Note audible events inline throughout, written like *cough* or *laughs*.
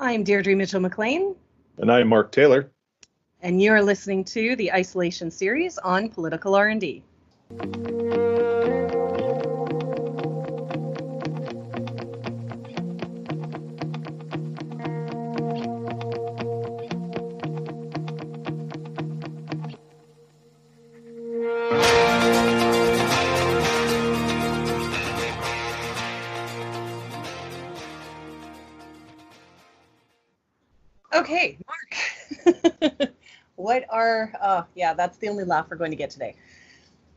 I'm Deirdre Mitchell MacLean. And I'm Mark Taylor. And you're listening to the Isolation series on political R&D. What are, uh, yeah, that's the only laugh we're going to get today.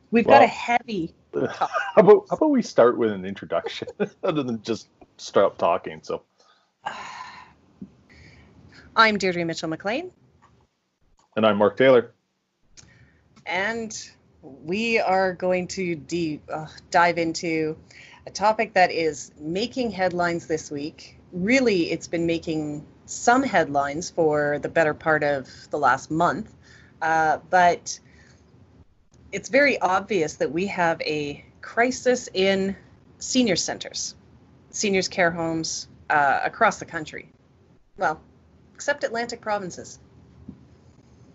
We've well, got a heavy. *laughs* How about, how about we start with an introduction *laughs* other than just start talking? So, *sighs* I'm Deirdre Mitchell MacLean. And I'm Mark Taylor. And we are going to deep, uh, dive into a topic that is making headlines this week. Really, it's been making some headlines for the better part of the last month, uh, but it's very obvious that we have a crisis in senior centers, seniors care homes uh, across the country. Well, except Atlantic provinces.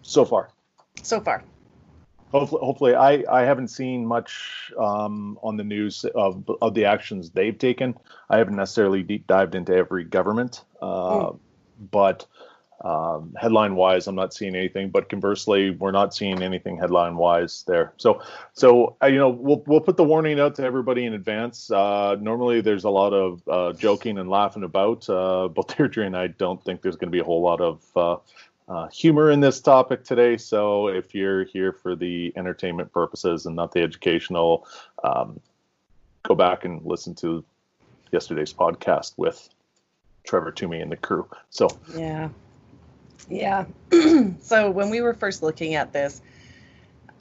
So far. So far. Hopefully, hopefully I, I haven't seen much um, on the news of, of the actions they've taken. I haven't necessarily deep dived into every government. Uh, mm but um, headline wise, I'm not seeing anything. But conversely, we're not seeing anything headline wise there. So, so uh, you know, we'll we'll put the warning out to everybody in advance. Uh, normally, there's a lot of uh, joking and laughing about, uh, but *laughs* Deirdre and I don't think there's going to be a whole lot of uh, uh, humor in this topic today. So, if you're here for the entertainment purposes and not the educational, um, go back and listen to yesterday's podcast with Trevor Toomey and the crew. So yeah, yeah. *clears throat* so when we were first looking at this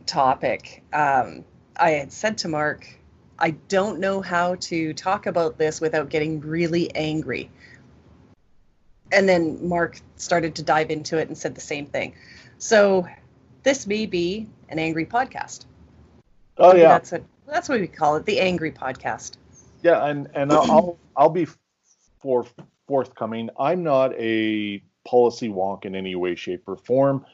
topic, um, I had said to Mark, I don't know how to talk about this without getting really angry. And then Mark started to dive into it and said the same thing. So this may be an angry podcast. Oh Maybe yeah, that's what that's what we call it, the angry podcast. Yeah, and and I'll I'll be for forthcoming. I'm not a policy wonk in any way, shape, or form.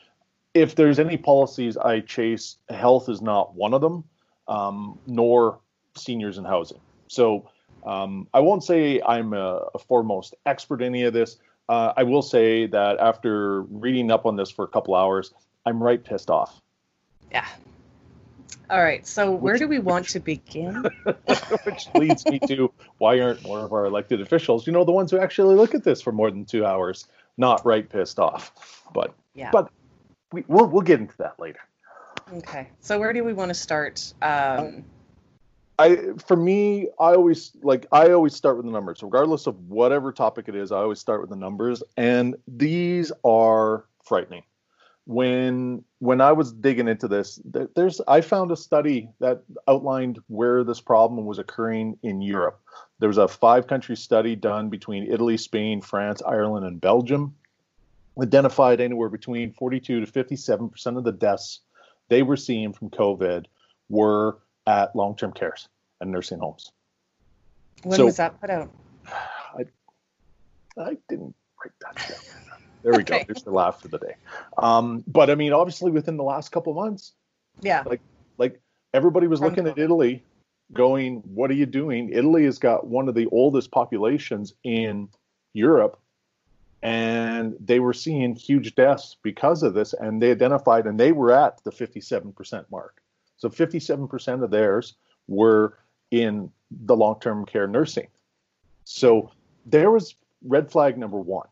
If there's any policies I chase, health is not one of them, um, nor seniors in housing. So um, I won't say I'm a, a, foremost expert in any of this. Uh, I will say that after reading up on this for a couple hours, I'm right pissed off. Yeah, all right. So where which, do we want which, to *laughs* begin? which leads me to why aren't more of our elected officials, you know, the ones who actually look at this for more than two hours, not right pissed off. But yeah. but we, we'll we'll get into that later. Okay. So where do we want to start? Um, I for me, I always like I always start with the numbers, regardless of whatever topic it is. I always start with the numbers, and these are frightening when when I was digging into this, there's I found a study that outlined where this problem was occurring in Europe. There was a five country study done between Italy, Spain, France, Ireland, and Belgium. Identified anywhere between 42 to 57 percent of the deaths they were seeing from COVID were at long term cares and nursing homes. When so, was that put out? *sighs* I I didn't write that down. There we go. There's the laugh for the day. Um, but I mean, obviously, within the last couple months, yeah, like like everybody was looking at Italy, going, "What are you doing?" Italy has got one of the oldest populations in Europe, and they were seeing huge deaths because of this. And they identified, and they were at the 57% mark. So 57% of theirs were in the long-term care nursing. So there was red flag number one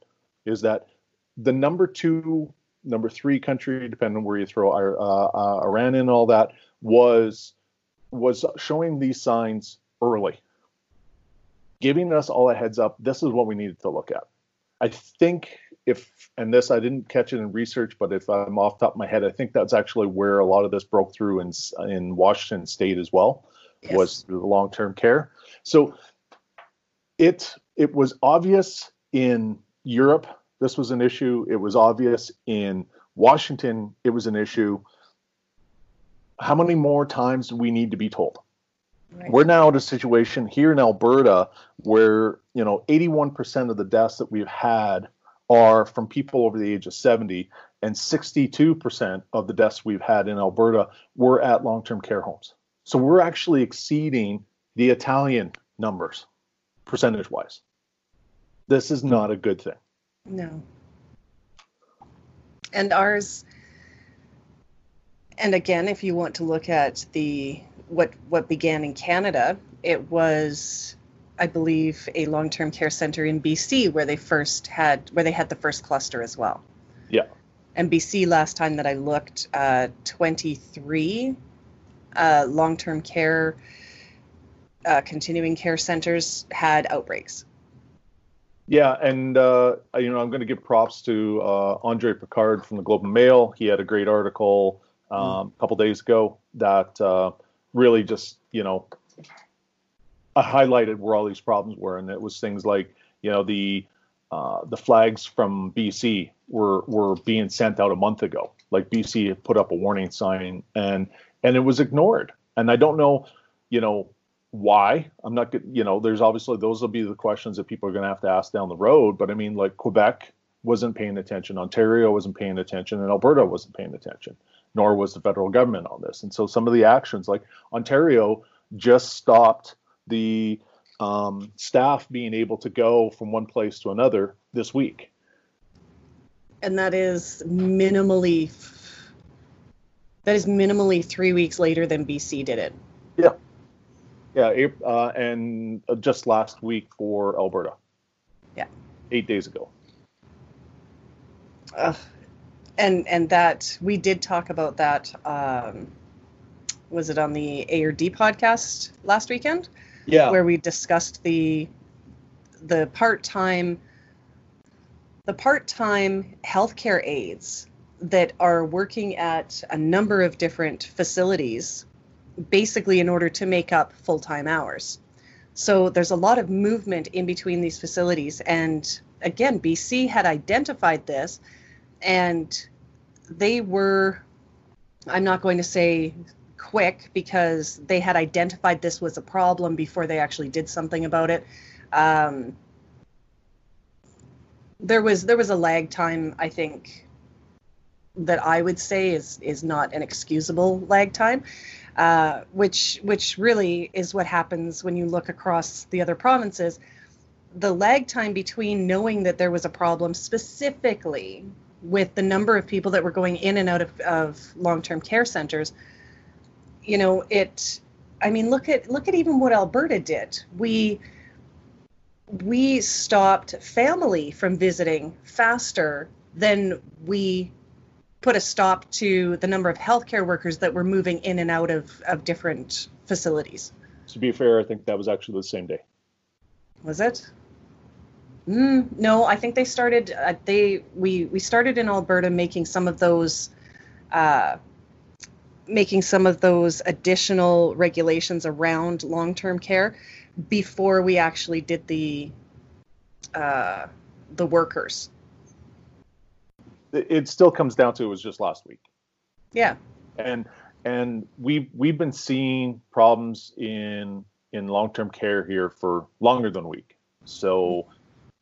is that the number two, number three country, depending on where you throw uh, uh, Iran in and all that, was was showing these signs early, giving us all a heads up. This is what we needed to look at. I think if, and this I didn't catch it in research, but if I'm off top of my head, I think that's actually where a lot of this broke through in in Washington State as well, yes. was the long term care. So it it was obvious in Europe this was an issue. It was obvious in Washington. It was an issue. How many more times do we need to be told? Right. We're now in a situation here in Alberta where you know 81% of the deaths that we've had are from people over the age of 70, and 62% of the deaths we've had in Alberta were at long term care homes. So we're actually exceeding the Italian numbers percentage wise. This is not a good thing. No. And ours, and again, if you want to look at the what what began in Canada, it was, I believe, a long-term care center in BC where they first had where they had the first cluster as well. Yeah. And BC last time that I looked, uh, 23 uh, long-term care, uh, continuing care centers had outbreaks. Yeah, and uh, you know I'm going to give props to uh, Andre Picard from the Globe and Mail. He had a great article um, mm. a couple days ago that uh, really just you know highlighted where all these problems were, and it was things like you know the uh, the flags from BC were were being sent out a month ago. Like BC had put up a warning sign, and and it was ignored. And I don't know, you know, why. I'm not, you know, there's obviously those will be the questions that people are going to have to ask down the road. But I mean, like Quebec wasn't paying attention, Ontario wasn't paying attention, and Alberta wasn't paying attention, nor was the federal government on this. And so some of the actions, like Ontario, just stopped the um, staff being able to go from one place to another this week. And that is minimally that is minimally three weeks later than BC did it. Yeah. Yeah, uh, and uh, just last week for Alberta. Yeah. Eight days ago. Uh, and and that we did talk about that. Um, was it on the A or D podcast last weekend? Yeah. Where we discussed the the part time the part time healthcare aides that are working at a number of different facilities basically in order to make up full time hours. So there's a lot of movement in between these facilities. And again, BC had identified this and they were, I'm not going to say quick because they had identified this was a problem before they actually did something about it. Um, there was there was a lag time, I think, that I would say is is not an excusable lag time, uh, which which really is what happens when you look across the other provinces. The lag time between knowing that there was a problem specifically with the number of people that were going in and out of, of long-term care centers, you know, it. I mean, look at look at even what Alberta did. We we stopped family from visiting faster than we put a stop to the number of healthcare workers that were moving in and out of, of different facilities. To be fair, I think that was actually the same day. Was it? Mm, no, I think they started. Uh, they we we started in Alberta making some of those, uh, making some of those additional regulations around long-term care before we actually did the uh, the workers it still comes down to it was just last week. Yeah. And and we we've been seeing problems in in long term care here for longer than a week. So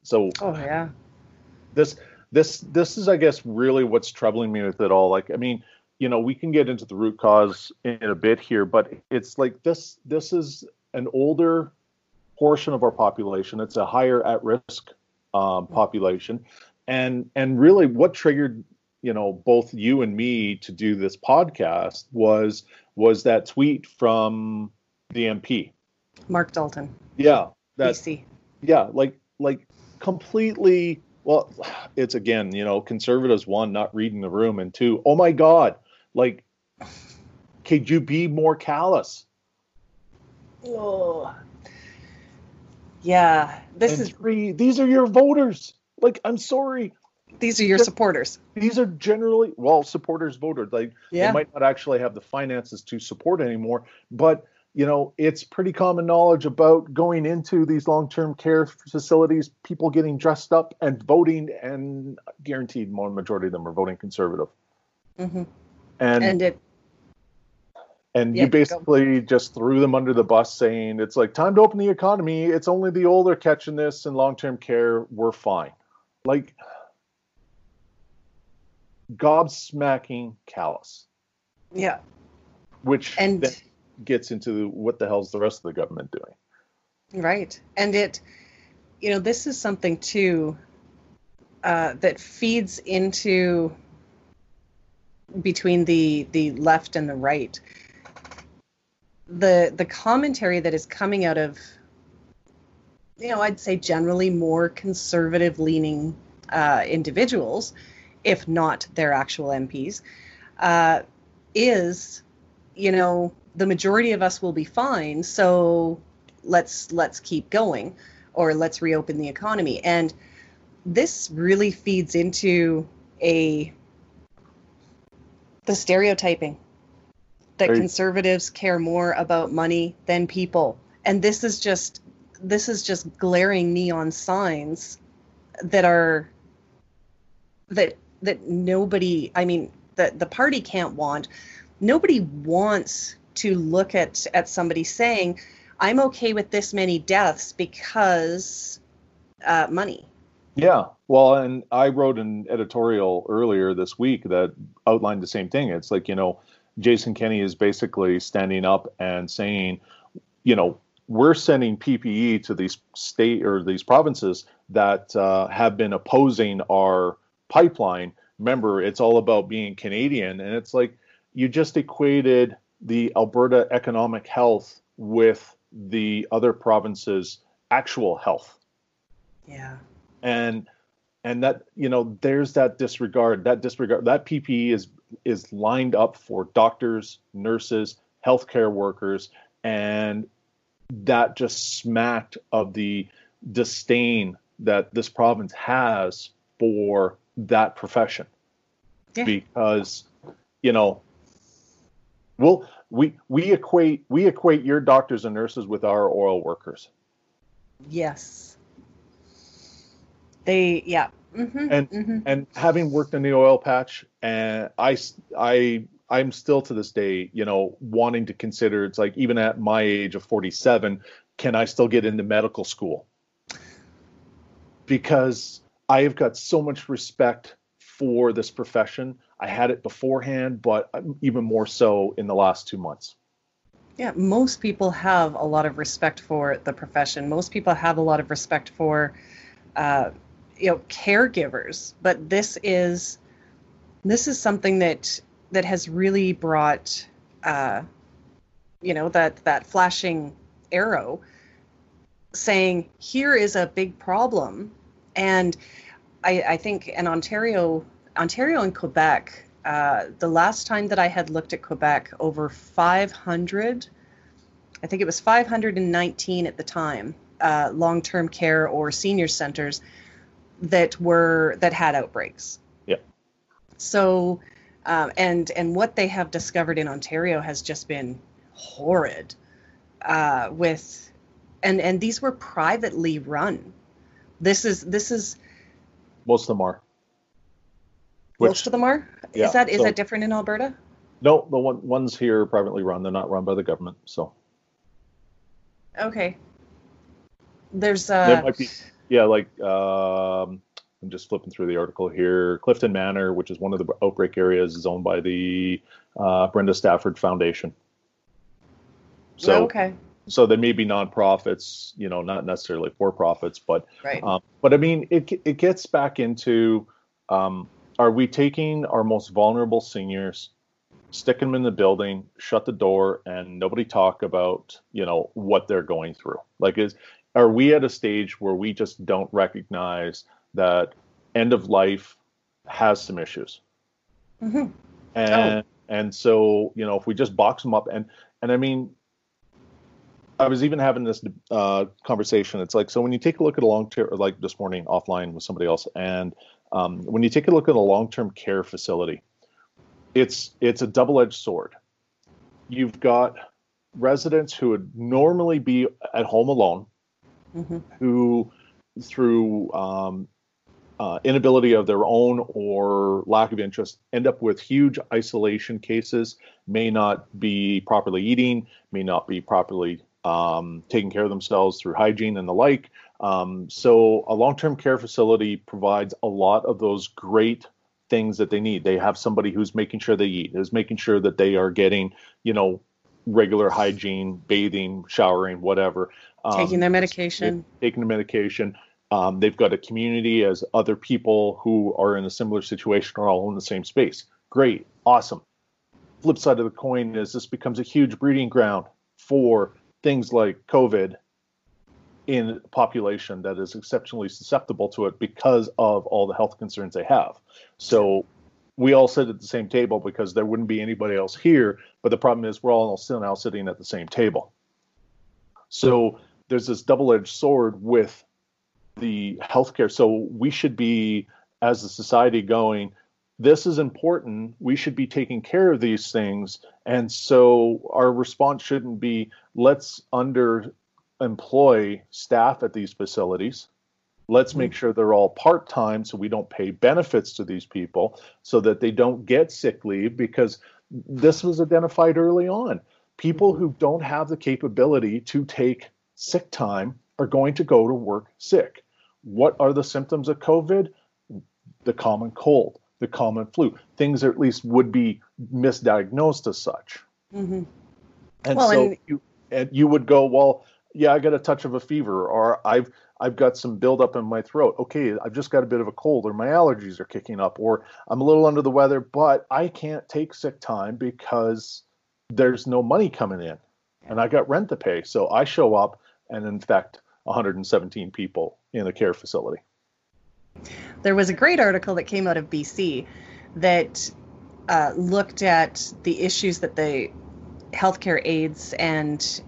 so Oh yeah. This this this is I guess really what's troubling me with it all. Like I mean, you know, we can get into the root cause in a bit here, but it's like this this is an older portion of our population. It's a higher at risk um, population and and really what triggered you know both you and me to do this podcast was was that tweet from the MP Marc Dalton. Yeah that BC. yeah like like completely well it's again you know conservatives one not reading the room and two oh my god like could you be more callous? Oh yeah this and is three these are your voters like, I'm sorry. These are your supporters. These are generally well supporters voted. Like yeah. they might not actually have the finances to support anymore, but you know, it's pretty common knowledge about going into these long-term care facilities, people getting dressed up and voting, and guaranteed more majority of them are voting conservative. Mm-hmm. And and it and yeah, you basically just threw them under the bus saying it's like time to open the economy it's only the older catching this and long-term care we're fine like gobsmacking callous. Yeah. Which and gets into what the hell's the rest of the government doing? Right. And it, you know, this is something too uh, that feeds into between the the left and the right. The the commentary that is coming out of, you know, I'd say generally more conservative leaning uh, individuals, if not their actual MPs, uh, is, you know, the majority of us will be fine. So let's let's keep going, or let's reopen the economy. And this really feeds into a the stereotyping that conservatives care more about money than people and this is just this is just glaring neon signs that are that that nobody i mean that the party can't want. Nobody wants to look at at somebody saying i'm okay with this many deaths because uh, money. Yeah. Well and i wrote an editorial earlier this week that outlined the same thing. It's like you know jason kenney is basically standing up and saying you know we're sending ppe to these state or these provinces that uh, have been opposing our pipeline. Remember it's all about being canadian and it's like you just equated the alberta economic health with the other provinces actual health. Yeah. And and that you know there's that disregard that disregard that ppe is is lined up for doctors nurses healthcare workers and that just smacked of the disdain that this province has for that profession. Yeah. because you know well we we equate we equate your doctors and nurses with our oil workers. Yes. They yeah. Mm-hmm, and mm-hmm. and having worked in the oil patch and i i i'm still to this day you know wanting to consider it's like even at my age of 47 can i still get into medical school? Because i have got so much respect for this profession. I had it beforehand but even more so in the last two months. Yeah, most people have a lot of respect for the profession. Most people have a lot of respect for uh, you know caregivers. But this is this is something that that has really brought uh, you know that that flashing arrow saying here is a big problem and I, I think in Ontario Ontario and Quebec uh, the last time that I had looked at Quebec over 500 I think it was 519 at the time uh, long-term care or senior centers that were that had outbreaks. Yeah. So, um, and and what they have discovered in Ontario has just been horrid. Uh, with, and and these were privately run. This is this is. Most of them are. Which, most of them are. Yeah, is that is so, that different in Alberta? No, the one, ones here are privately run. They're not run by the government. So. Okay. There's uh. There might be yeah, like um, I'm just flipping through the article here. Clifton Manor, which is one of the outbreak areas, is owned by the uh, Brenda Strafford Foundation. So oh, okay. So they may be nonprofits, you know, not necessarily for profits, but right. Um, but I mean, it it gets back into um, are we taking our most vulnerable seniors, sticking them in the building, shut the door, and nobody talk about you know what they're going through? Like is are we at a stage where we just don't recognize that end of life has some issues mm-hmm. and oh. and so you know if we just box them up and and i mean i was even having this uh, conversation it's like so when you take a look at a long term like this morning offline with somebody else and um, when you take a look at a long-term care facility it's it's a double-edged sword you've got residents who would normally be at home alone mm-hmm. who, through um, uh, inability of their own or lack of interest, end up with huge isolation cases, may not be properly eating, may not be properly um, taking care of themselves through hygiene and the like. Um, so, a long term care facility provides a lot of those great things that they need. They have somebody who's making sure they eat, is making sure that they are getting, you know, regular hygiene, bathing, showering, whatever. Um, taking their medication. Taking the medication. Um, they've got a community as other people who are in a similar situation are all in the same space. Great, awesome. Flip side of the coin is this becomes a huge breeding ground for things like COVID in a population that is exceptionally susceptible to it because of all the health concerns they have. So we all sit at the same table because there wouldn't be anybody else here. But the problem is we're all still now sitting at the same table. So there's this double-edged sword with the healthcare. So we should be, as a society, going. This is important. We should be taking care of these things, and so our response shouldn't be let's underemploy staff at these facilities Let's make mm. sure they're all part time so we don't pay benefits to these people so that they don't get sick leave because this was identified early on. People who don't have the capability to take sick time are going to go to work sick. What are the symptoms of COVID? The common cold, the common flu, things that at least would be misdiagnosed as such. Mm-hmm. And well, so and- you, and you would go, well, yeah, I got a touch of a fever, or I've I've got some buildup in my throat. Okay, I've just got a bit of a cold, or my allergies are kicking up, or I'm a little under the weather, but I can't take sick time because there's no money coming in, and I got rent to pay. So I show up and infect 117 people in a care facility. There was a great article that came out of BC that uh, looked at the issues that the healthcare aides and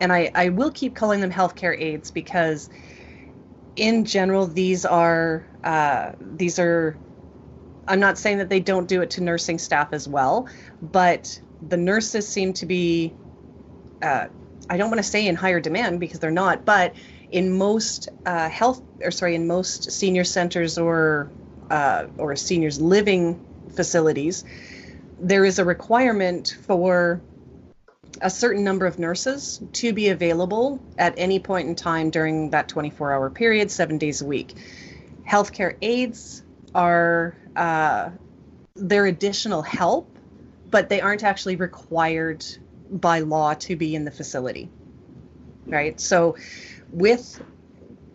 and I, I will keep calling them healthcare aides because in general, these are uh, these are. I'm not saying that they don't do it to nursing staff as well, but the nurses seem to be. Uh, I don't want to say in higher demand because they're not, but in most uh, health or sorry, in most senior centers or uh, or seniors living facilities, there is a requirement for a certain number of nurses to be available at any point in time during that 24 hour period, seven days a week. Healthcare aides are uh, they're additional help, but they aren't actually required by law to be in the facility. Right? So with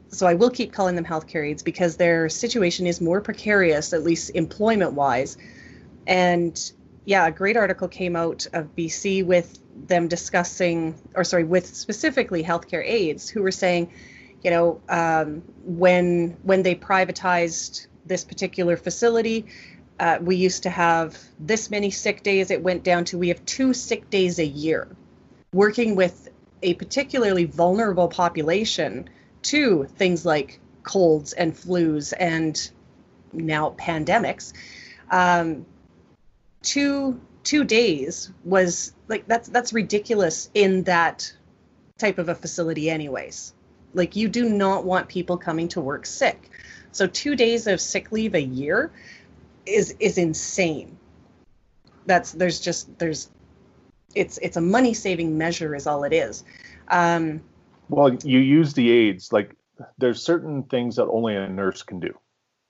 so I will keep calling them healthcare aides because their situation is more precarious, at least employment wise. And yeah, a great article came out of BC with them discussing, or sorry, with specifically healthcare aides who were saying, you know, um, when when they privatized this particular facility, uh, we used to have this many sick days. It went down to we have two sick days a year. Working with a particularly vulnerable population to things like colds and flus and now pandemics. Um, two two days was like that's that's ridiculous in that type of a facility anyways like you do not want people coming to work sick so two days of sick leave a year is is insane that's there's just there's it's it's a money saving measure is all it is um, well you use the aides like there's certain things that only a nurse can do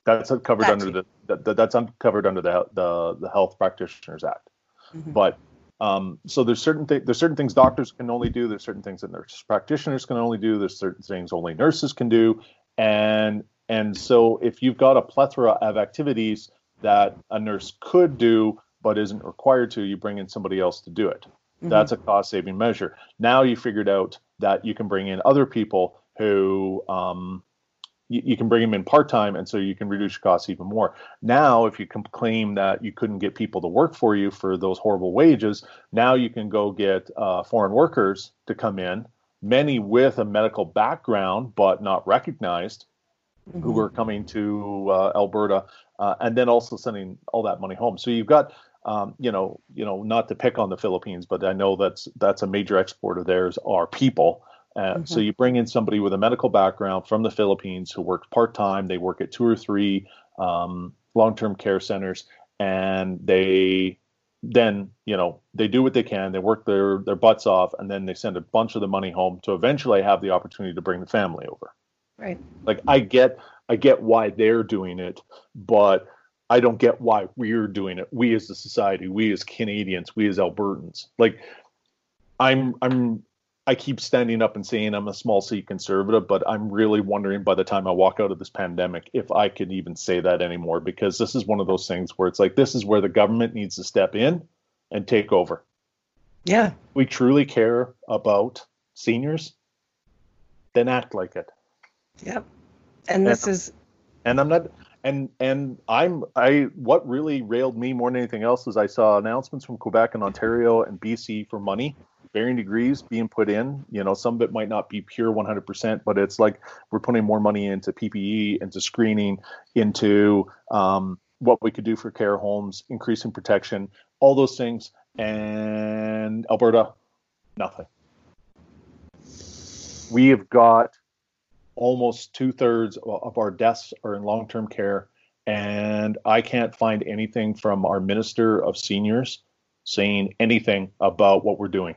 that's covered under the that, that's uncovered under the, the the health practitioners act Mm-hmm. But um, so there's certain th- there's certain things doctors can only do. There's certain things that nurse practitioners can only do. There's certain things only nurses can do. And and so if you've got a plethora of activities that a nurse could do but isn't required to, you bring in somebody else to do it. Mm-hmm. That's a cost saving measure. Now you figured out that you can bring in other people who um, you, you can bring them in part time, and so you can reduce your costs even more. Now, if you can claim that you couldn't get people to work for you for those horrible wages, now you can go get uh, foreign workers to come in, many with a medical background but not recognized, mm-hmm. who are coming to uh, Alberta, uh, and then also sending all that money home. So you've got um, you know, you know, not to pick on the Philippines, but I know that's that's a major export of theirs are people, uh, mm-hmm. So you bring in somebody with a medical background from the Philippines who works part time. They work at two or three um, long term care centers, and they then you know they do what they can. They work their their butts off, and then they send a bunch of the money home to eventually have the opportunity to bring the family over. Right. Like I get I get why they're doing it, but I don't get why we're doing it. We as a society, we as Canadians, we as Albertans. Like I'm I'm I keep standing up and saying I'm a small C conservative, but I'm really wondering by the time I walk out of this pandemic if I can even say that anymore because this is one of those things where it's like this is where the government needs to step in and take over. Yeah. We truly care about seniors, then act like it. Yep. And this and, is and I'm not and and I'm I what really railed me more than anything else is I saw announcements from Quebec and Ontario and BC for money varying degrees being put in. You know, some of it might not be pure 100%, but it's like we're putting more money into PPE, into screening, into um, what we could do for care homes, increasing protection, all those things. And Alberta, nothing. We have got almost two thirds of our deaths are in long term care. And I can't find anything from our Minister of Seniors saying anything about what we're doing.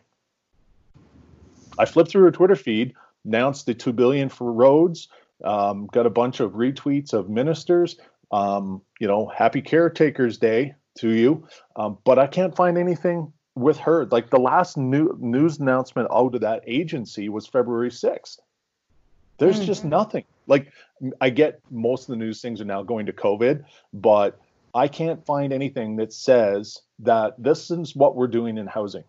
I flipped through her Twitter feed, announced the two billion for roads, um, got a bunch of retweets of ministers. Um, you know, happy caretakers day to you, um, but I can't find anything with her. Like the last new news announcement out of that agency was February sixth. There's mm-hmm. just nothing. Like I get most of the news things are now going to COVID, but I can't find anything that says that this is what we're doing in housing.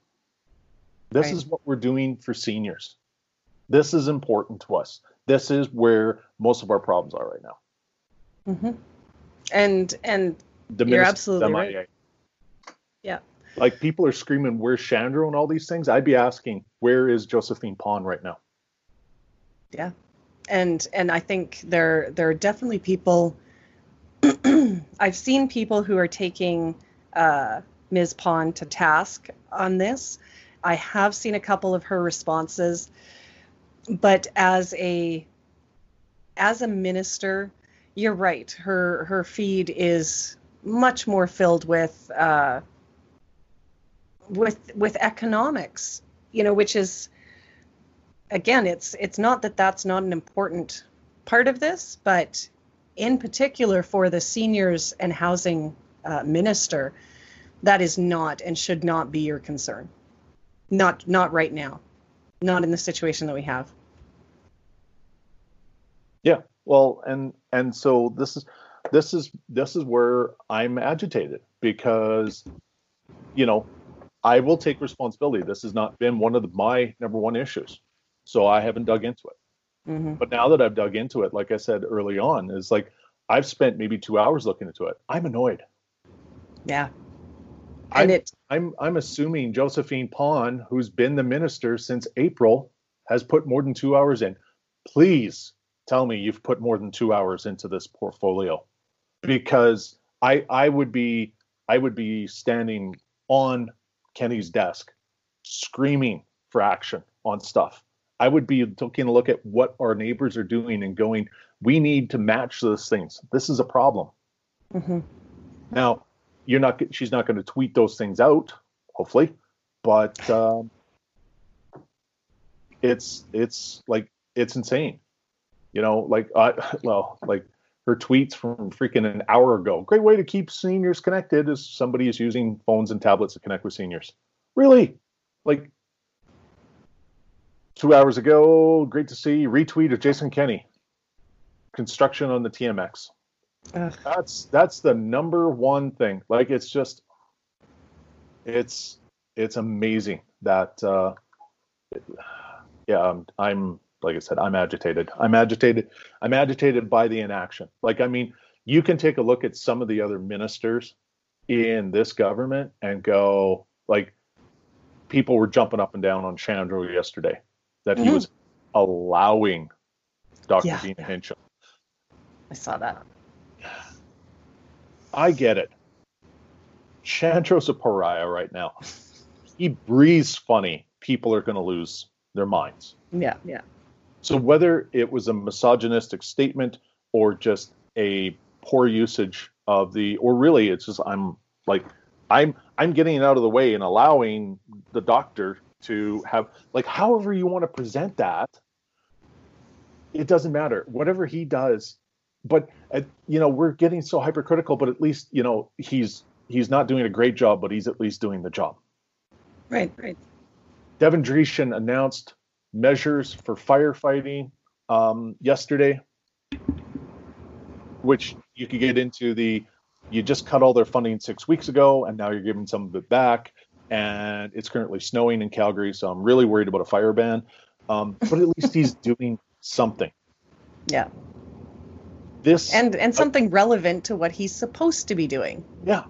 This right. is what we're doing for seniors. This is important to us. This is where most of our problems are right now. Mm-hmm. And and the you're absolutely right. Yeah. Like people are screaming, "Where's Shandro?" and all these things. I'd be asking, "Where is Josephine Pon right now?" Yeah, and and I think there there are definitely people. *clears throat* I've seen people who are taking uh, Ms. Pon to task on this, I have seen a couple of her responses, but as a as a minister, you're right. Her her feed is much more filled with uh, with with economics, you know, which is again, it's it's not that that's not an important part of this, but in particular for the seniors and housing uh, minister, that is not and should not be your concern. Not not right now. Not in the situation that we have. Yeah. Well, and and so this is this is this is where I'm agitated because you know, I will take responsibility. This has not been one of the, my number one issues. So I haven't dug into it. Mm-hmm. But now that I've dug into it, like I said early on, is like I've spent maybe two hours looking into it. I'm annoyed. Yeah. And I'm, it, I'm I'm assuming Josephine Pon, who's been the minister since April, has put more than two hours in. Please tell me you've put more than two hours into this portfolio, because I I would be I would be standing on Kenney's desk, screaming for action on stuff. I would be taking a look at what our neighbors are doing and going, we need to match those things. This is a problem. Mm-hmm. Now, you're not she's not going to tweet those things out hopefully but *sighs* um, it's it's like it's insane you know like I, *laughs* well like her tweets from freaking an hour ago great way to keep seniors connected is somebody is using phones and tablets to connect with seniors really like two hours ago great to see retweet of jason kenney construction on the tmx Ugh. That's that's the number one thing. Like it's just it's it's amazing that uh yeah, I'm, I'm like I said, I'm agitated. I'm agitated. I'm agitated by the inaction. Like I mean, you can take a look at some of the other ministers in this government and go like people were jumping up and down on Shandro yesterday that mm-hmm. he was allowing Dr. Yeah, Dean yeah. I saw that. I get it. Shandro's a pariah right now. He breathes funny. People are going to lose their minds. Yeah, yeah. So whether it was a misogynistic statement or just a poor usage of the, or really it's just I'm like I'm I'm getting it out of the way and allowing the doctor to have like however you want to present that. It doesn't matter. Whatever he does but uh, you know we're getting so hypercritical but at least you know he's he's not doing a great job but he's at least doing the job right right devin dreeshen announced measures for firefighting um, yesterday which you could get into the you just cut all their funding six weeks ago and now you're giving some of it back and it's currently snowing in calgary so i'm really worried about a fire ban. Um, but at least he's *laughs* doing something. Yeah. This and and something uh, relevant to what he's supposed to be doing. Yeah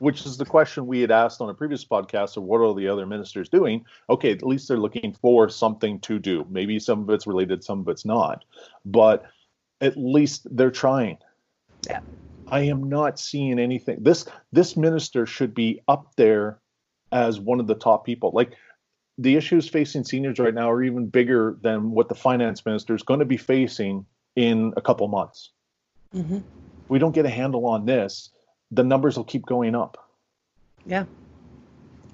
which is the question we had asked on a previous podcast of what are the other ministers doing? Okay at least they're looking for something to do. Maybe some of it's related some of it's not. But at least they're trying. Yeah. I am not seeing anything. This this minister should be up there as one of the top people like the issues facing seniors right now are even bigger than what the finance minister is going to be facing in a couple months Mm-hmm. We don't get a handle on this, the numbers will keep going up. Yeah.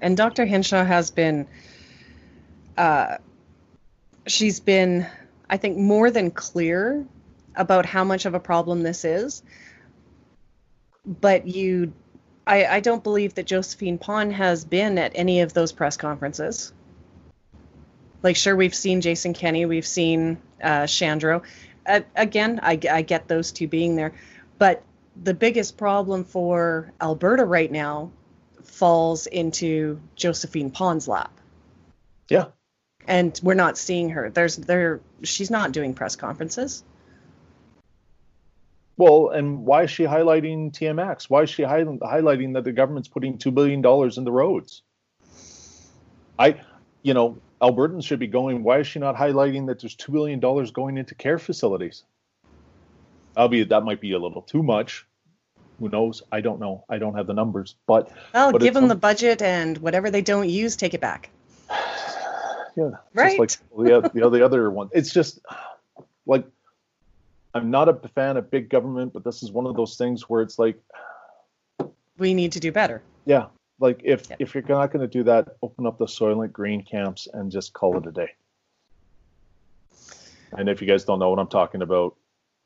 And Dr. Hinshaw has been, uh, she's been, I think, more than clear about how much of a problem this is. But you, I, I don't believe that Josephine Pon has been at any of those press conferences. Like, sure, we've seen Jason Kenney, we've seen uh, Shandro, uh, again, I, I get those two being there, but the biggest problem for Alberta right now falls into Josephine Pon's lap. Yeah. And we're not seeing her. There's there she's not doing press conferences. Well, and why is she highlighting TMX? Why is she hi- highlighting that the government's putting two billion dollars in the roads? I, you know, Albertans should be going, why is she not highlighting that there's $2 billion going into care facilities? Albeit that might be a little too much. Who knows? I don't know. I don't have the numbers. But well, but give them the budget and whatever they don't use, take it back. *sighs* yeah, right. like the, the, the other one. It's just like I'm not a fan of big government, but this is one of those things where it's like we need to do better. Yeah, like if yep. if you're not going to do that, open up the Soylent Green camps and just call it a day. And if you guys don't know what I'm talking about,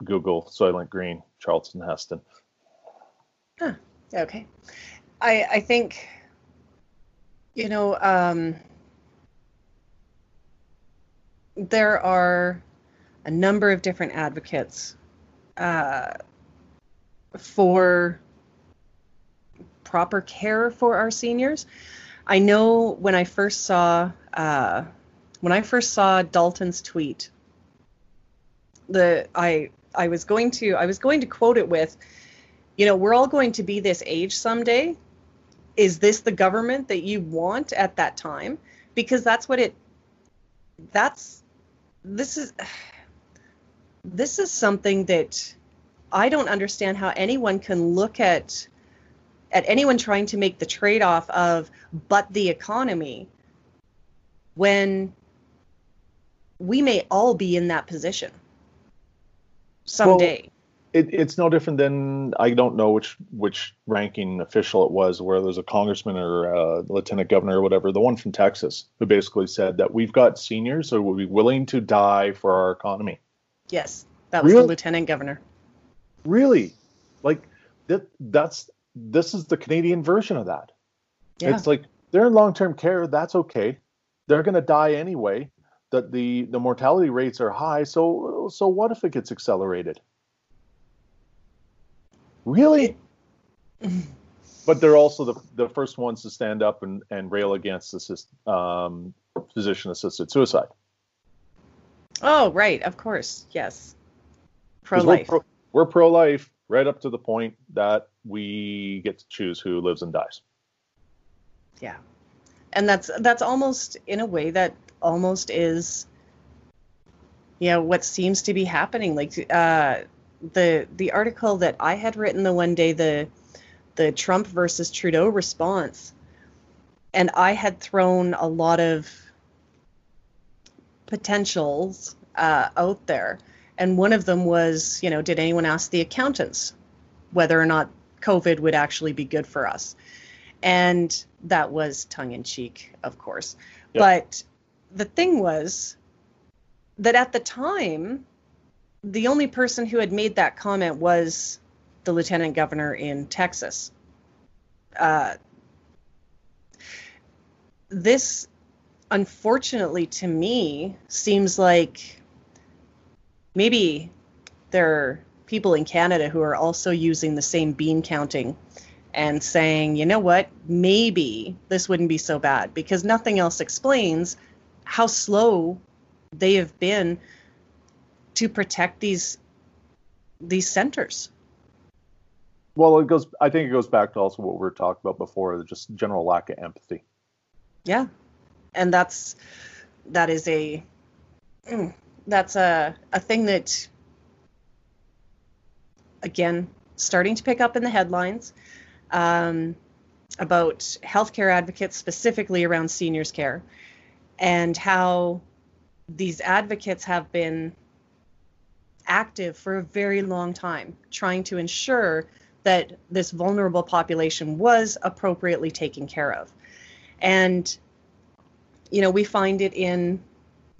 Google Soylent Green, Charlton Heston. Huh. Okay. I I think you know um, there are a number of different advocates uh, for proper care for our seniors. I know when I first saw uh, when I first saw Dalton's tweet, the I I was going to I was going to quote it with, you know, we're all going to be this age someday. Is this the government that you want at that time? Because that's what it that's this is this is something that I don't understand how anyone can look at at anyone trying to make the trade off of but the economy when we may all be in that position someday. Well, it, it's no different than I don't know which which ranking official it was, where there's a congressman or a lieutenant governor or whatever, the one from Texas, who basically said that we've got seniors who will be willing to die for our economy. Yes, that was really? the lieutenant governor. Really, like that? That's this is the Canadian version of that. Yeah. It's like they're in long-term care, that's okay. They're going to die anyway. That the the mortality rates are high, so so what if it gets accelerated? Really? *laughs* but they're also the, the first ones to stand up and, and rail against assist, um, physician assisted suicide. Oh, right. Of course. Yes. Pro life. We're pro life right up to the point that we get to choose who lives and dies. Yeah. And that's that's almost in a way that almost is you know what seems to be happening like uh the the article that I had written the one day the the Trump versus Trudeau response and I had thrown a lot of potentials uh, out there and one of them was, you know, did anyone ask the accountants whether or not COVID would actually be good for us? And that was tongue in cheek, of course. Yep. But the thing was that at the time, the only person who had made that comment was the lieutenant governor in Texas. Uh, this, unfortunately, to me, seems like maybe there are people in Canada who are also using the same bean counting and saying, you know what, maybe this wouldn't be so bad because nothing else explains how slow they have been to protect these these centers. Well, it goes. I think it goes back to also what we were talking about before, just general lack of empathy. Yeah, and that's that is a that's a a thing that again starting to pick up in the headlines um, about healthcare advocates specifically around seniors care and how these advocates have been active for a very long time trying to ensure that this vulnerable population was appropriately taken care of. And, you know, we find it in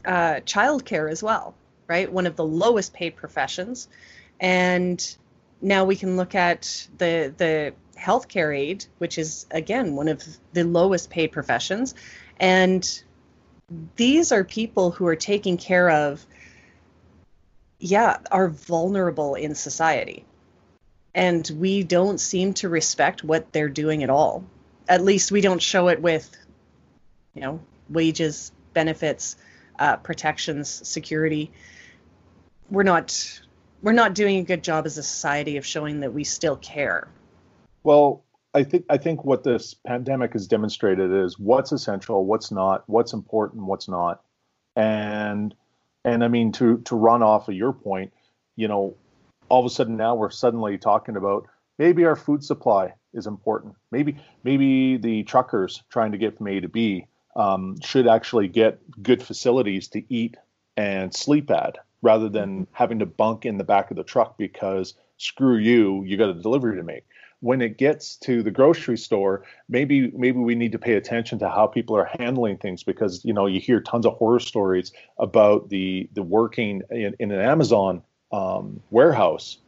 uh, childcare as well, right? One of the lowest paid professions. And now we can look at the, the healthcare aide, which is, again, one of the lowest paid professions. And these are people who are taking care of yeah, are vulnerable in society. And we don't seem to respect what they're doing at all. At least we don't show it with, you know, wages, benefits, uh, protections, security. We're not we're not doing a good job as a society of showing that we still care. Well, I think I think what this pandemic has demonstrated is what's essential, what's not, what's important, what's not, and and I mean, to to run off of your point, you know, all of a sudden now we're suddenly talking about maybe our food supply is important. Maybe maybe the truckers trying to get from A to B um, should actually get good facilities to eat and sleep at rather than having to bunk in the back of the truck because screw you, you got a delivery to make when it gets to the grocery store, maybe maybe we need to pay attention to how people are handling things because you know you hear tons of horror stories about the the working in, in an Amazon um, warehouse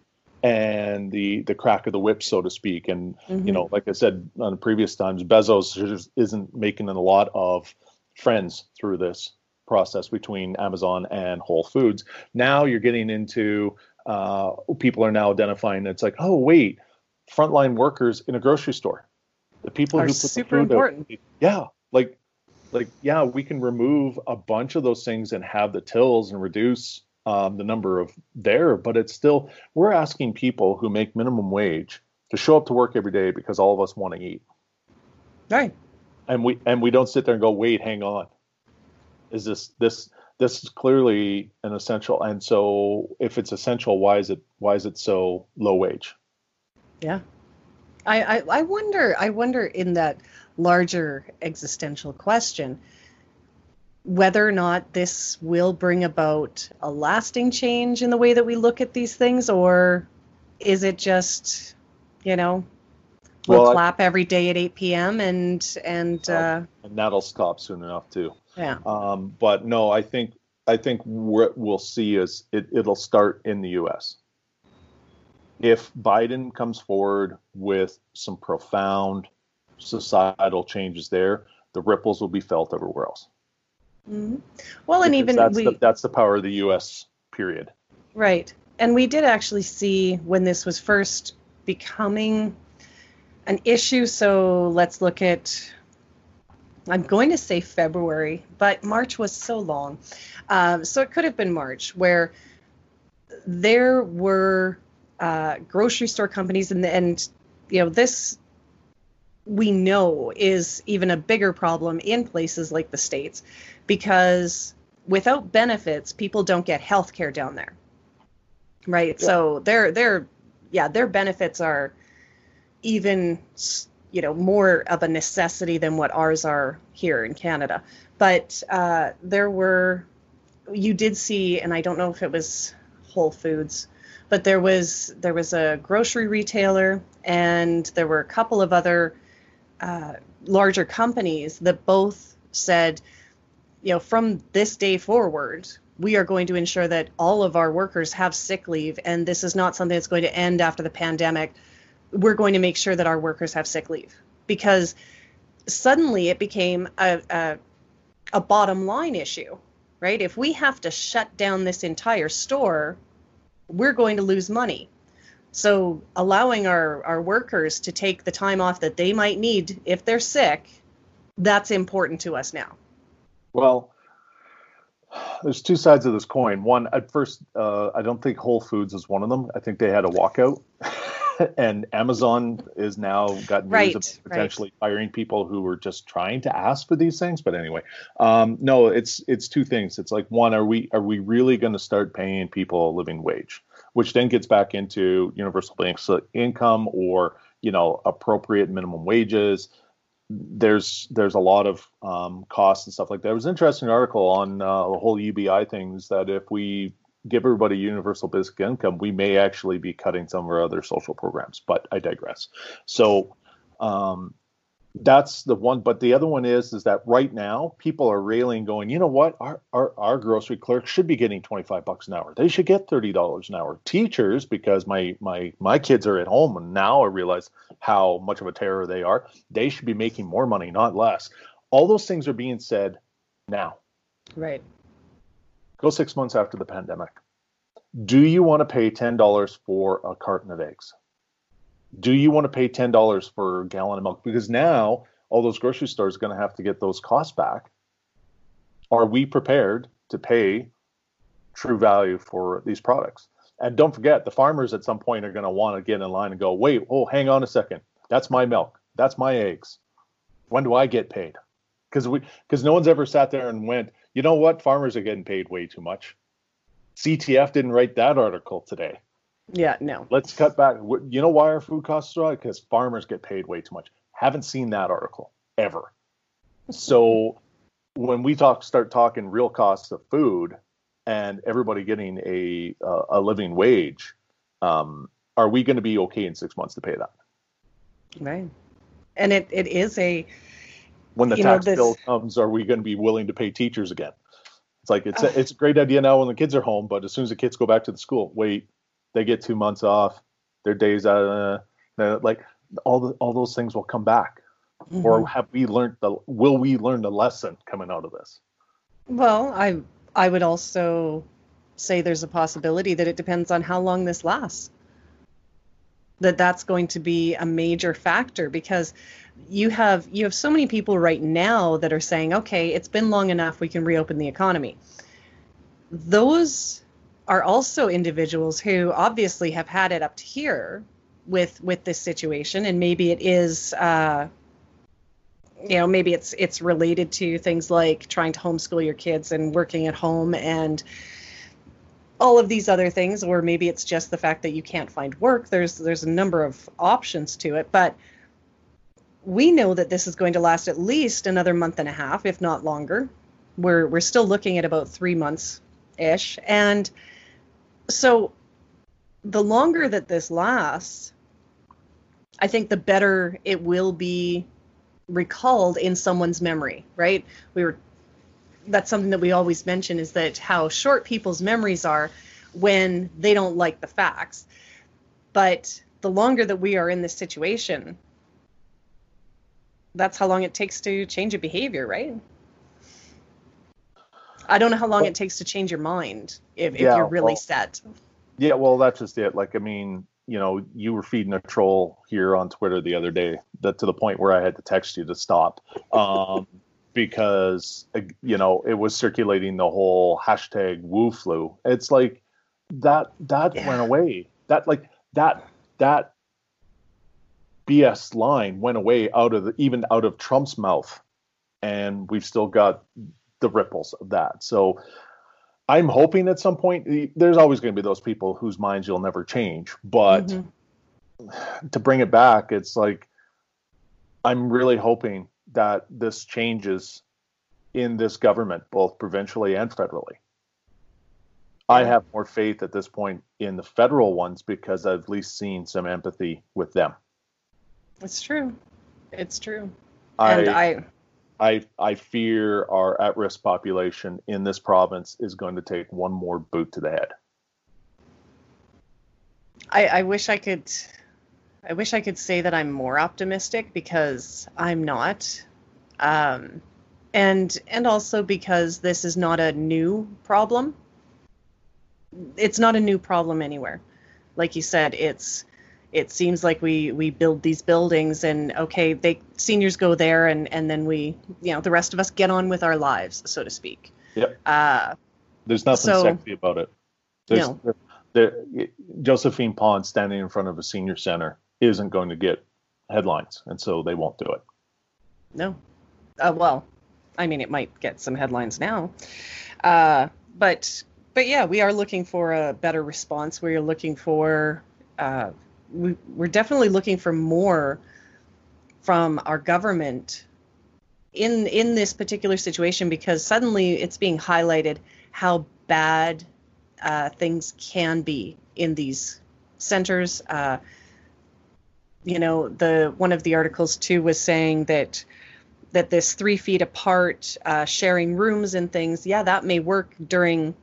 and the the crack of the whip, so to speak. And mm-hmm. you know, like I said on previous times, Bezos isn't making a lot of friends through this process between Amazon and Whole Foods. Now you're getting into uh, people are now identifying it's like, oh wait, frontline workers in a grocery store. The people Are who put super the food important. Out, yeah, like like yeah, we can remove a bunch of those things and have the tills and reduce um, the number of there, but it's still we're asking people who make minimum wage to show up to work every day because all of us want to eat. Right. And we and we don't sit there and go, wait, hang on. Is this this this is clearly an essential and so if it's essential, why is it why is it so low wage? Yeah. I, I, I wonder I wonder in that larger existential question whether or not this will bring about a lasting change in the way that we look at these things or is it just you know we'll well, clap I, every day at 8 p.m and and uh, and that'll stop soon enough too. Yeah. Um, but no i think i think what we'll see is it, it'll start in the us if Biden comes forward with some profound societal changes there, the ripples will be felt everywhere else. Mm-hmm. Well, and even that's we, the, that's the power of the U.S. Period. Right, and we did actually see when this was first becoming an issue. So let's look at. I'm going to say February, but March was so long, um, so it could have been March where there were uh, grocery store companies, and and you know this we know is even a bigger problem in places like the states because without benefits, people don't get health care down there, right? Yeah. So their their yeah their benefits are even you know more of a necessity than what ours are here in Canada. But uh, there were you did see, and I don't know if it was Whole Foods but there was there was a grocery retailer and there were a couple of other uh, larger companies that both said, you know, from this day forward, we are going to ensure that all of our workers have sick leave, and this is not something that's going to end after the pandemic. We're going to make sure that our workers have sick leave because suddenly it became a, a, a bottom line issue, right? If we have to shut down this entire store, we're going to lose money. So allowing our, our workers to take the time off that they might need if they're sick, that's important to us now. Well, there's two sides of this coin. One, at first, uh, I don't think Whole Foods is one of them. I think they had a walkout. *laughs* and Amazon is now got news right, of potentially right. firing people who were just trying to ask for these things. But anyway, um, no, it's it's two things. It's like one, are we are we really going to start paying people a living wage, which then gets back into universal basic income or you know appropriate minimum wages. There's there's a lot of um, costs and stuff like that. There was an interesting article on uh, the whole UBI things that if we give everybody universal basic income, we may actually be cutting some of our other social programs. But I digress. So um, that's the one. But the other one is is that right now people are railing, going, you know what, our our, our grocery clerks should be getting twenty five bucks an hour. They should get thirty dollars an hour. Teachers, because my my my kids are at home, and now I realize how much of a terror they are. They should be making more money, not less. All those things are being said now. Right. Go six months after the pandemic. Do you want to pay $10 for a carton of eggs? Do you want to pay $10 for a gallon of milk? Because now all those grocery stores are going to have to get those costs back. Are we prepared to pay true value for these products? And don't forget, the farmers at some point are going to want to get in line and go, wait, oh, hang on a second. That's my milk. That's my eggs. When do I get paid? Because we because no one's ever sat there and went, you know what? Farmers are getting paid way too much. CTF didn't write that article today. Yeah, no. Let's cut back. You know why our food costs are high? Because farmers get paid way too much. Haven't seen that article ever. So when we talk, start talking real costs of food, and everybody getting a uh, a living wage, um, are we going to be okay in six months to pay that? Right. And it, it is a when the tax know, this... bill comes, are we going to be willing to pay teachers again? It's like it's a, it's a great idea now when the kids are home, but as soon as the kids go back to the school, wait, they get two months off, their days out, uh, like all the all those things will come back. Mm-hmm. Or have we learned the? Will we learn the lesson coming out of this? Well, I I would also say there's a possibility that it depends on how long this lasts. That that's going to be a major factor because you have you have so many people right now that are saying, okay, it's been long enough, we can reopen the economy. Those are also individuals who obviously have had it up to here with with this situation, and maybe it is. Uh, you know maybe it's it's related to things like trying to homeschool your kids and working at home and all of these other things or maybe it's just the fact that you can't find work there's there's a number of options to it but we know that this is going to last at least another month and a half, if not longer. We're we're still looking at about three months ish, and so the longer that this lasts, I think the better it will be recalled in someone's memory. Right? We were that's something that we always mention is that how short people's memories are when they don't like the facts. But the longer that we are in this situation, that's how long it takes to change a behavior, right? I don't know how long it takes to change your mind if, if yeah, you're really well, set. Yeah, well, that's just it. Like, I mean, you know, you were feeding a troll here on Twitter the other day, that to the point where I had to text you to stop, um, *laughs* because you know it was circulating the whole hashtag Wu flu. It's like that that yeah. went away. That like that that BS line went away out of the, even out of Trump's mouth, and we've still got the ripples of that. So I'm hoping at some point there's always going to be those people whose minds you'll never change, but mm-hmm. to bring it back, it's like I'm really hoping that this changes in this government, both provincially and federally. I have more faith at this point in the federal ones because I've at least seen some empathy with them. It's true. It's true. I, and I I I fear our at-risk population in this province is going to take one more boot to the head. I, I wish I could. I wish I could say that I'm more optimistic because I'm not, um, and and also because this is not a new problem. It's not a new problem anywhere. Like you said, it's it seems like we we build these buildings and okay they seniors go there and and then we you know the rest of us get on with our lives so to speak Yep. uh There's nothing So- sexy about it. There's, No. there, there- Josephine Pon standing in front of a senior center isn't going to get headlines, and so they won't do it. no uh, well i mean it might get some headlines now uh but but yeah we are looking for a better response we're looking for uh we, we're definitely looking for more from our government in in this particular situation because suddenly it's being highlighted how bad uh, things can be in these centers. Uh, you know, the one of the articles too was saying that that this three feet apart, uh, sharing rooms and things, yeah, that may work during,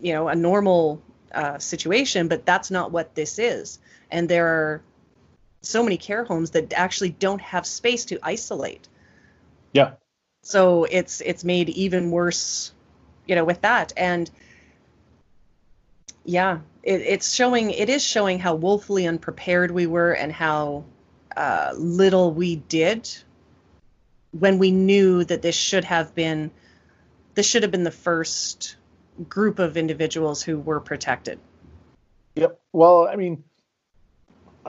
you know, a normal uh, situation, but that's not what this is. And there are so many care homes that actually don't have space to isolate. Yeah. So it's it's made even worse, you know, with that. And yeah, it, it's showing it is showing how woefully unprepared we were and how uh, little we did when we knew that this should have been this should have been the first group of individuals who were protected. Yep. Well, I mean,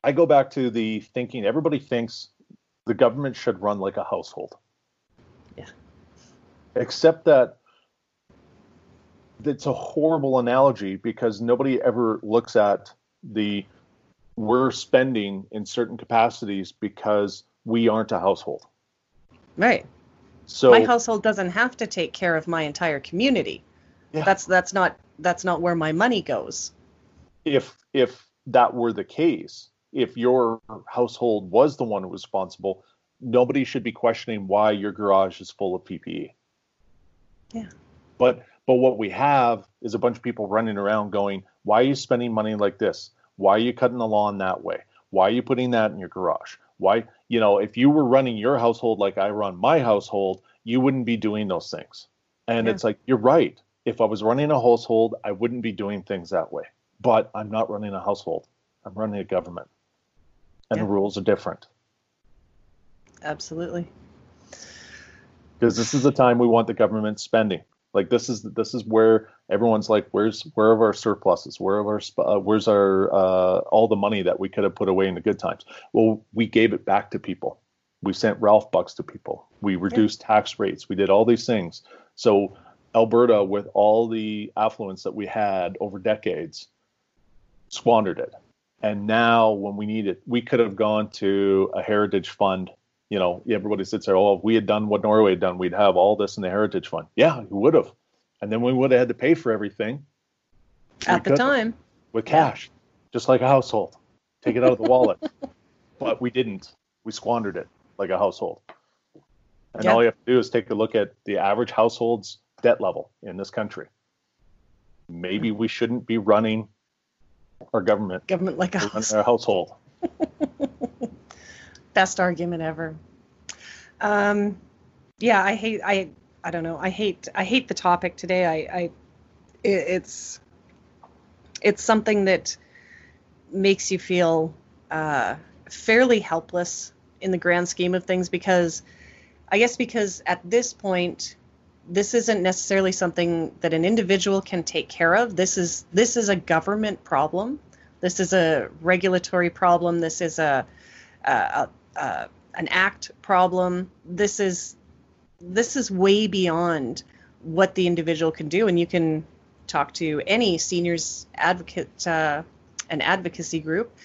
I go back to the thinking everybody thinks the government should run like a household. Yeah. Except that it's a horrible analogy because nobody ever looks at the we're spending in certain capacities because we aren't a household. Right. So my household doesn't have to take care of my entire community. Yeah. That's that's not that's not where my money goes. if if that were the case, if your household was the one responsible, nobody should be questioning why your garage is full of PPE. Yeah. But but what we have is a bunch of people running around going, "Why are you spending money like this? Why are you cutting the lawn that way? Why are you putting that in your garage? Why, you know, if you were running your household like I run my household, you wouldn't be doing those things." And Yeah. it's like, you're right. If I was running a household, I wouldn't be doing things that way but I'm not running a household. I'm running a government. And the rules are different. Absolutely. Because this is the time we want the government spending. Like this is this is where everyone's like, where's where are our surpluses? Where are our uh, where's our uh, all the money that we could have put away in the good times? Well, we gave it back to people. We sent Ralph bucks to people. We reduced tax rates. We did all these things. So Alberta, with all the affluence that we had over decades, squandered it. And now, when we need it, we could have gone to a heritage fund. You know, everybody sits there. Oh, if we had done what Norway had done, we'd have all this in the heritage fund. Yeah, we would have. And then we would have had to pay for everything At the time. with cash, just like a household. Take it out of the wallet. *laughs* But we didn't. We squandered it like a household. And all you have to do is take a look at the average household's debt level in this country. Maybe we shouldn't be running our government, Government like we're our household. *laughs* Best argument ever. Um, yeah, I hate. I I don't know. I hate. I hate the topic today. I. I it's. It's something that makes you feel uh, fairly helpless in the grand scheme of things because, I guess, because at this point, this isn't necessarily something that an individual can take care of. This is this is a government problem. This is a regulatory problem. This is a, a, a, an act problem. This is this is way beyond what the individual can do, and you can talk to any seniors advocate uh, an advocacy group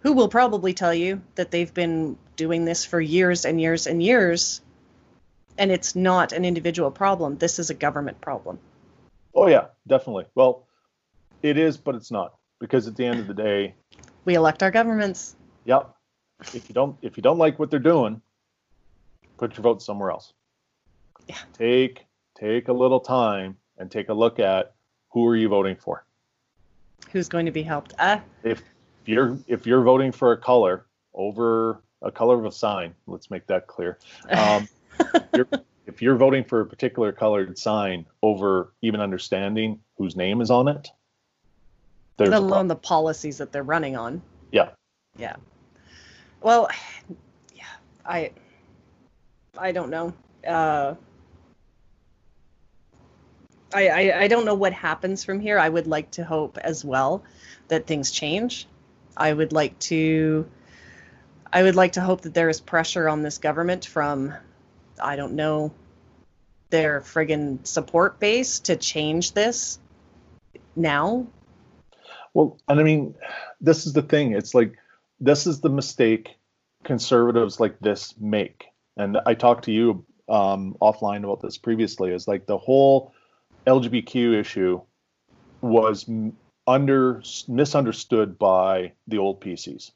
who will probably tell you that they've been doing this for years and years and years and it's not an individual problem this is a government problem Oh yeah, definitely. Well, it is, but it's not because at the end of the day, we elect our governments yep. If you don't if you don't like what they're doing, put your vote somewhere else. Yeah. Take take a little time and take a look at who are you voting for. Who's going to be helped? Uh, If you're if you're voting for a color over a color of a sign, let's make that clear. *laughs* Um, *laughs* you're, if you're voting for a particular colored sign over even understanding whose name is on it, there's let alone the policies that they're running on. Yeah. Yeah. Well, yeah, I I don't know. Uh I, I I don't know what happens from here. I would like to hope as well that things change. I would like to I would like to hope that there is pressure on this government from I don't know their friggin' support base to change this now. Well, and I mean, this is the thing. It's like this is the mistake conservatives like this make. And I talked to you um, offline about this previously. Is like the whole LGBTQ issue was under misunderstood by the old PCs.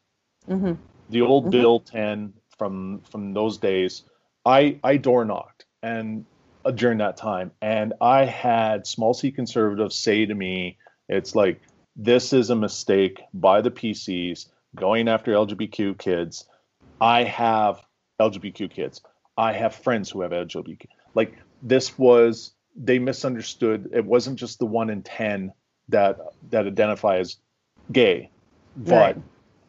hmm The old Mhm. Bill 10 from from those days. I I door knocked and uh, during that time, and I had small C conservatives say to me, "It's like this is a mistake by the PCs going after LGBTQ kids. I have LGBTQ kids. I have friends who have LGBTQ. Like this was they misunderstood. It wasn't just the one in ten that that identify as gay, but Right.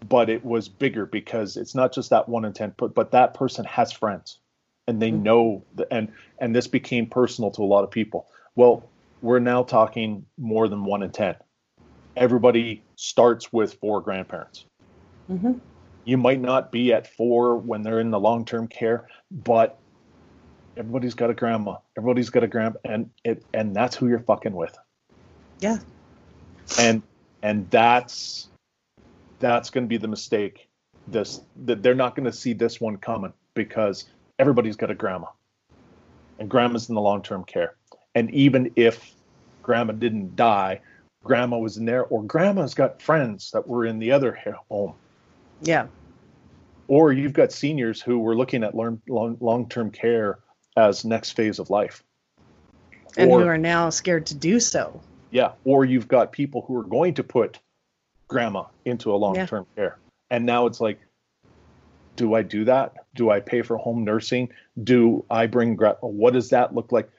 but it was bigger because it's not just that one in ten, but but that person has friends and they Mhm. know the, and and this became personal to a lot of people. Well, we're now talking more than one in ten. Everybody starts with four grandparents. hmm You might not be at four when they're in the long term care, but everybody's got a grandma. Everybody's got a grandpa, and it and that's who you're fucking with. Yeah. And and that's that's going to be the mistake. This that they're not going to see this one coming because everybody's got a grandma, and grandma's in the long term care. And even if grandma didn't die, grandma was in there, or grandma's got friends that were in the other home Yeah. or you've got seniors who were looking at long term care as next phase of life. And or, who are now scared to do so. yeah, or you've got people who are going to put grandma into a long term care, and now it's like, do I do that? Do I pay for home nursing? Do I bring what does that look like?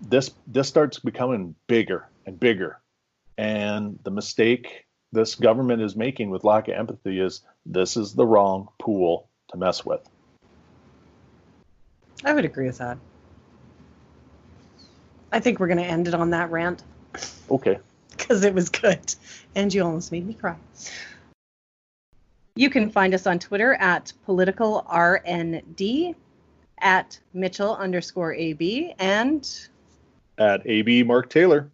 This this starts becoming bigger and bigger, and the mistake this government is making with lack of empathy is this is the wrong pool to mess with. I would agree with that. I think we're going to end it on that rant Okay. *laughs* because it was good. And you almost made me cry. You can find us on Twitter at politicalrnd, at Mitchell underscore AB, and At AB Mark Taylor.